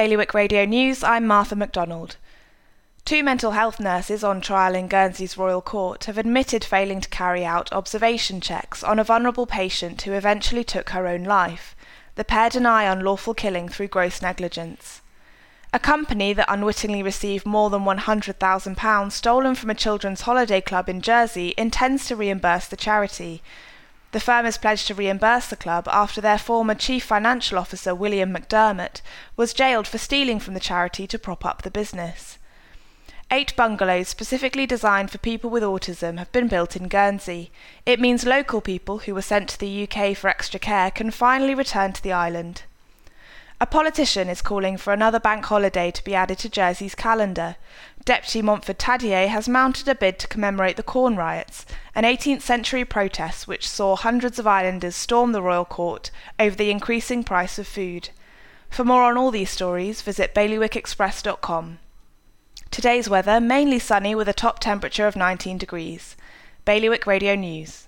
Bailiwick Radio News, I'm Martha MacDonald. Two mental health nurses on trial in Guernsey's Royal Court have admitted failing to carry out observation checks on a vulnerable patient who eventually took her own life. The pair deny unlawful killing through gross negligence. A company that unwittingly received more than £100,000 stolen from a children's holiday club in Jersey intends to reimburse the charity. The firm has pledged to reimburse the club after their former chief financial officer, William McDermott, was jailed for stealing from the charity to prop up the business. Eight bungalows specifically designed for people with autism have been built in Guernsey. It means local people who were sent to the UK for extra care can finally return to the island. A politician is calling for another bank holiday to be added to Jersey's calendar. Deputy Montfort Tadier has mounted a bid to commemorate the Corn Riots, an 18th century protest which saw hundreds of islanders storm the royal court over the increasing price of food. For more on all these stories, visit bailiwickexpress.com. Today's weather mainly sunny with a top temperature of 19 degrees. Bailiwick Radio News.